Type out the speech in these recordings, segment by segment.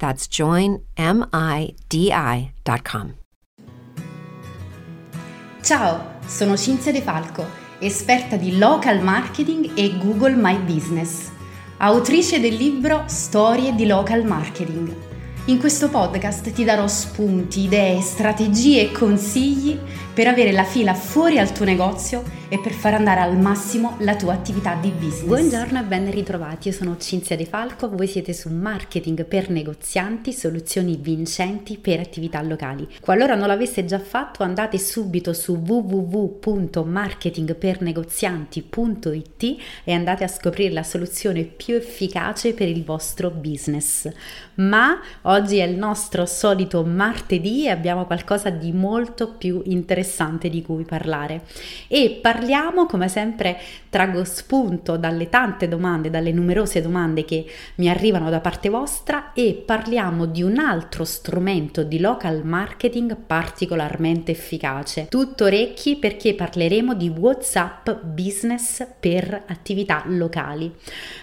That's joinmidi.com. Ciao, sono Cinzia De Falco, esperta di local marketing e Google My Business, autrice del libro Storie di local marketing. In questo podcast ti darò spunti, idee, strategie e consigli per avere la fila fuori al tuo negozio e per far andare al massimo la tua attività di business. Buongiorno e ben ritrovati, io sono Cinzia De Falco, voi siete su Marketing per negozianti, soluzioni vincenti per attività locali. Qualora non l'aveste già fatto andate subito su www.marketingpernegozianti.it e andate a scoprire la soluzione più efficace per il vostro business. Ma oggi è il nostro solito martedì e abbiamo qualcosa di molto più interessante di cui parlare. E parliamo come sempre traggo spunto dalle tante domande, dalle numerose domande che mi arrivano da parte vostra e parliamo di un altro strumento di local marketing particolarmente efficace. Tutto orecchi perché parleremo di WhatsApp Business per attività locali.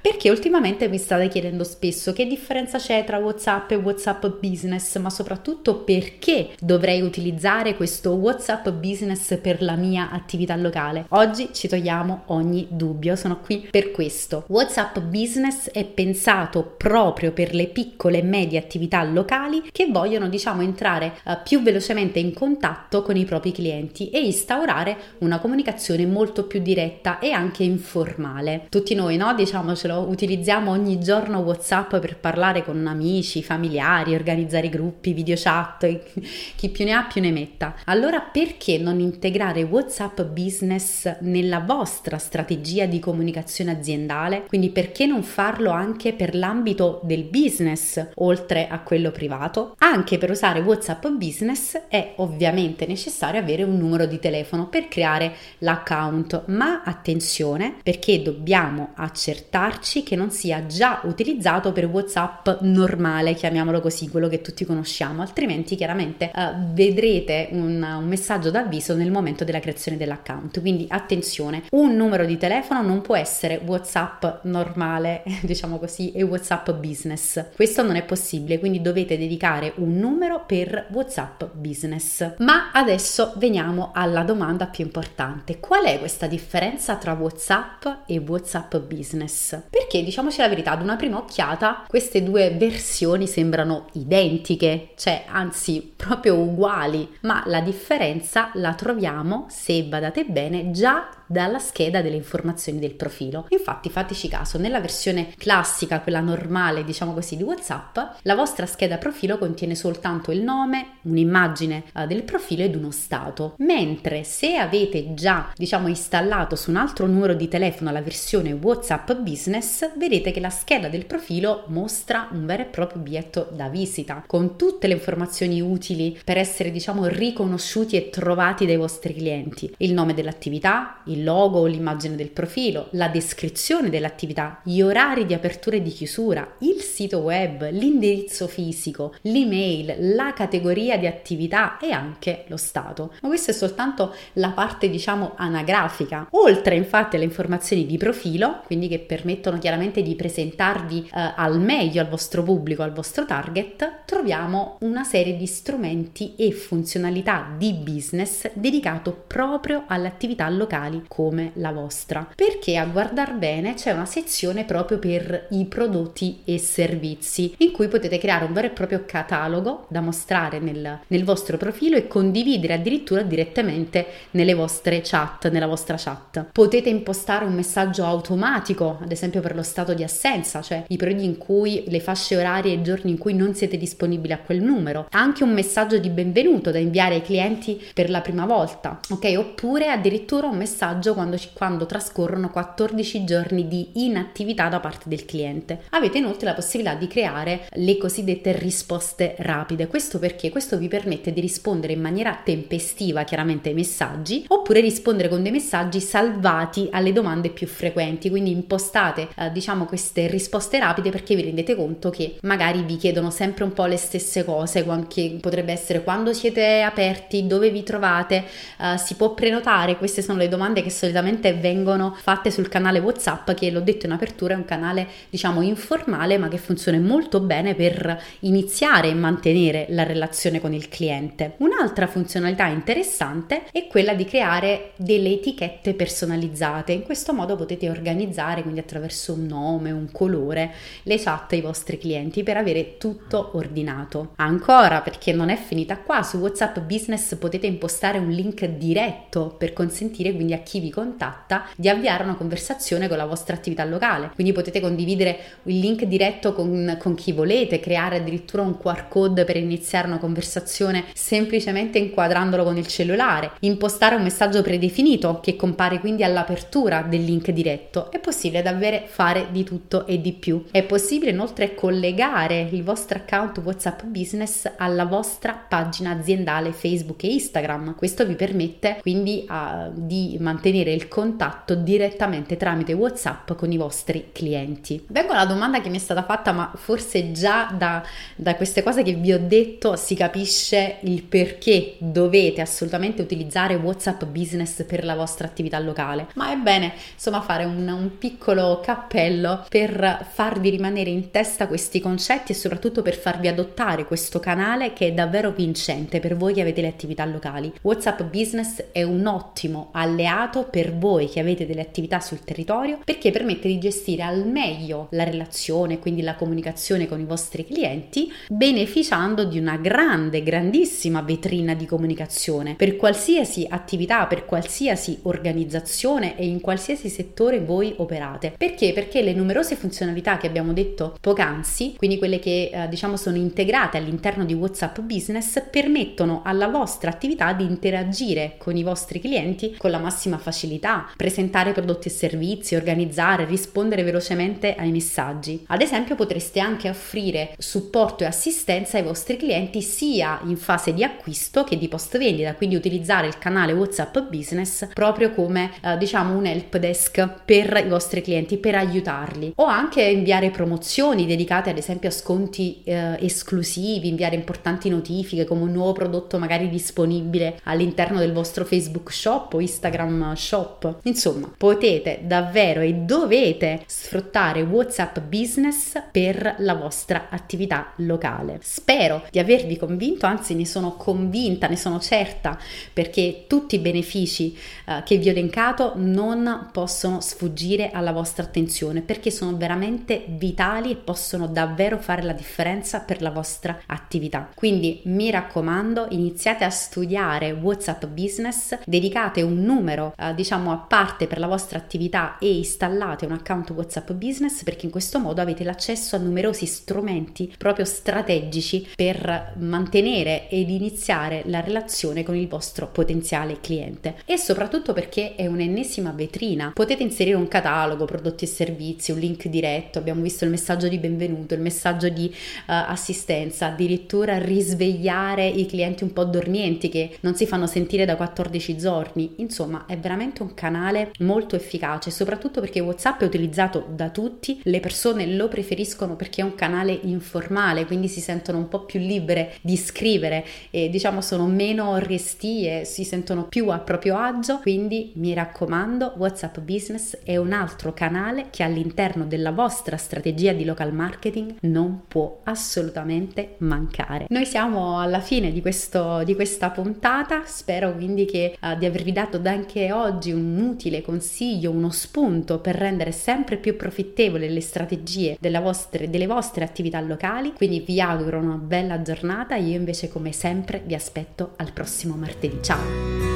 Perché ultimamente mi state chiedendo spesso che differenza c'è tra WhatsApp e WhatsApp Business, ma soprattutto perché dovrei utilizzare questo WhatsApp Business per la mia attività locale. Oggi ci togliamo ogni dubbio, sono qui per questo. WhatsApp Business è pensato proprio per le piccole e medie attività locali che vogliono, diciamo, entrare uh, più velocemente in contatto con i propri clienti e instaurare una comunicazione molto più diretta e anche informale. Tutti noi, no, diciamocelo, utilizziamo ogni giorno WhatsApp per parlare con amici, familiari, organizzare gruppi, video chat, chi più ne ha più ne metta. Allora perché non integrare WhatsApp Business nella vostra strategia di comunicazione aziendale, quindi perché non farlo anche per l'ambito del business oltre a quello privato? Anche per usare WhatsApp Business è ovviamente necessario avere un numero di telefono per creare l'account, ma attenzione perché dobbiamo accertarci che non sia già utilizzato per WhatsApp normale, chiamiamolo così, quello che tutti conosciamo, altrimenti chiaramente uh, vedrete un, un messaggio d'avviso nel momento della creazione dell'account. Quindi attenzione, un numero di telefono non può essere WhatsApp normale, diciamo così, e WhatsApp business. Questo non è possibile, quindi dovete dedicare un numero per WhatsApp business. Ma adesso veniamo alla domanda più importante. Qual è questa differenza tra WhatsApp e WhatsApp business? Perché diciamoci la verità, ad una prima occhiata queste due versioni sembrano identiche, cioè anzi proprio uguali, ma la differenza la troviamo, se badate bene, già dalla scheda delle informazioni del profilo. Infatti fateci caso, nella versione classica, quella normale diciamo così di WhatsApp, la vostra scheda profilo contiene soltanto il nome, un'immagine uh, del profilo ed uno stato, mentre se avete già diciamo installato su un altro numero di telefono la versione WhatsApp Business, vedete che la scheda del profilo mostra un vero e proprio biglietto da visita con tutte le informazioni utili per essere diciamo riconosciuti e trovati dai vostri clienti, il nome dell'attività, il logo o l'immagine del profilo, la descrizione dell'attività, gli orari di apertura e di chiusura, il sito web, l'indirizzo fisico, l'email, la categoria di attività e anche lo stato. Ma questa è soltanto la parte diciamo anagrafica. Oltre infatti alle informazioni di profilo, quindi che permettono chiaramente di presentarvi eh, al meglio al vostro pubblico, al vostro target, troviamo una serie di strumenti e funzionalità di business dedicato proprio alle attività locali come la vostra. Perché a guardar bene c'è una sezione proprio per i prodotti e servizi in cui potete creare un vero e proprio catalogo da mostrare nel, nel vostro profilo e condividere addirittura direttamente nelle vostre chat, nella vostra chat. Potete impostare un messaggio automatico, ad esempio per lo stato di assenza, cioè i periodi in cui le fasce orarie e i giorni in cui non siete disponibili a quel numero. Anche un messaggio di benvenuto da inviare ai clienti per la prima volta, ok? Oppure addirittura un messaggio quando, quando trascorrono 14 giorni di inattività da parte del cliente. Avete inoltre la possibilità di creare le cosiddette risposte rapide. Questo perché questo vi permette di rispondere in maniera tempestiva chiaramente ai messaggi oppure rispondere con dei messaggi salvati alle domande più frequenti. Quindi impostate eh, diciamo queste risposte rapide perché vi rendete conto che magari vi chiedono sempre un po' le stesse cose, che potrebbe essere quando siete aperti, dove vi trovate, uh, si può prenotare, queste sono le domande che solitamente vengono fatte sul canale WhatsApp che l'ho detto in apertura è un canale diciamo informale ma che funziona molto bene per iniziare e mantenere la relazione con il cliente. Un'altra funzionalità interessante è quella di creare delle etichette personalizzate. In questo modo potete organizzare quindi attraverso un nome, un colore, le chat ai vostri clienti per avere tutto ordinato. Ancora perché non è finita qua, su WhatsApp Business potete impostare un link diretto per consentire quindi a chi vi contatta di avviare una conversazione con la vostra attività locale. Quindi potete condividere il link diretto con, con chi volete, creare addirittura un QR code per iniziare una conversazione semplicemente inquadrandolo con il cellulare, impostare un messaggio predefinito che compare quindi all'apertura del link diretto. È possibile davvero fare di tutto e di più. È possibile inoltre collegare il vostro account WhatsApp Business alla vostra pagina aziendale Facebook e Instagram. Questo vi permette quindi uh, di mantenere il contatto direttamente tramite WhatsApp con i vostri clienti. Vengo alla domanda che mi è stata fatta, ma forse già da, da queste cose che vi ho detto si capisce il perché dovete assolutamente utilizzare WhatsApp Business per la vostra attività locale. Ma è bene insomma fare un, un piccolo cappello per farvi rimanere in testa questi concetti e soprattutto per farvi adottare questo canale che è davvero vincente per voi che avete le attività locali. WhatsApp Business è un ottimo alleato per voi che avete delle attività sul territorio perché permette di gestire al meglio la relazione, quindi la comunicazione con i vostri clienti, beneficiando di una grande, grandissima vetrina di comunicazione per qualsiasi attività, per qualsiasi organizzazione e in qualsiasi settore voi operate. Perché? Perché le numerose funzionalità che abbiamo detto poc'anzi, quindi quelle che eh, diciamo sono integrate all'interno di WhatsApp Business, permettono alla vostra attività di interagire con i vostri clienti con la massima facilità, presentare prodotti e servizi, organizzare, rispondere velocemente ai messaggi. Ad esempio potreste anche offrire supporto e assistenza ai vostri clienti sia in fase di acquisto che di post vendita, quindi utilizzare il canale WhatsApp Business proprio come eh, diciamo un help desk per i vostri clienti per aiutarli o anche inviare promozioni dedicate ad esempio a sconti eh, esclusivi, inviare importanti notifiche come un nuovo prodotto magari disponibile all'interno del vostro Facebook Shop o Instagram Shop. Insomma, potete davvero e dovete sfruttare WhatsApp Business per la vostra attività locale. Spero di avervi convinto, anzi ne sono convinta, ne sono certa, perché tutti i benefici eh, che vi ho elencato non possono sfuggire alla vostra attenzione perché sono veramente vitali e possono davvero fare la differenza per la vostra attività. Quindi mi raccomando, iniziate a studiare WhatsApp Business, dedicate un numero eh, diciamo a parte per la vostra attività e installate un account WhatsApp Business perché in questo modo avete l'accesso a numerosi strumenti proprio strategici per mantenere ed iniziare la relazione con il vostro potenziale cliente e soprattutto perché è un'ennesima vetrina. Potete inserire un catalogo, prodotti e servizi, un link diretto, abbiamo visto il messaggio di benvenuto, il messaggio di uh, assistenza, addirittura risvegliare i clienti un po' dormienti che non si fanno sentire da 14 giorni. Insomma, è veramente un canale molto efficace, soprattutto perché WhatsApp è utilizzato da tutti, le persone lo preferiscono perché è un canale informale, quindi si sentono un po' più libere di scrivere e diciamo sono meno restie, si sentono più a proprio agio, quindi mi raccomando, WhatsApp Business è un altro canale che all'interno della vostra strategia di local marketing non può assolutamente mancare. Noi siamo alla fine di, questo, di questa puntata, spero quindi che, uh, di avervi dato anche oggi un utile consiglio, uno spunto per rendere sempre più profittevoli le strategie vostre, delle vostre attività locali. Quindi vi auguro una bella giornata, io invece come sempre vi aspetto al prossimo martedì. Ciao!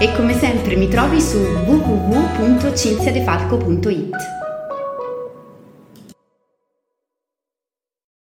E come sempre mi trovi su www.cinziadefalco.it.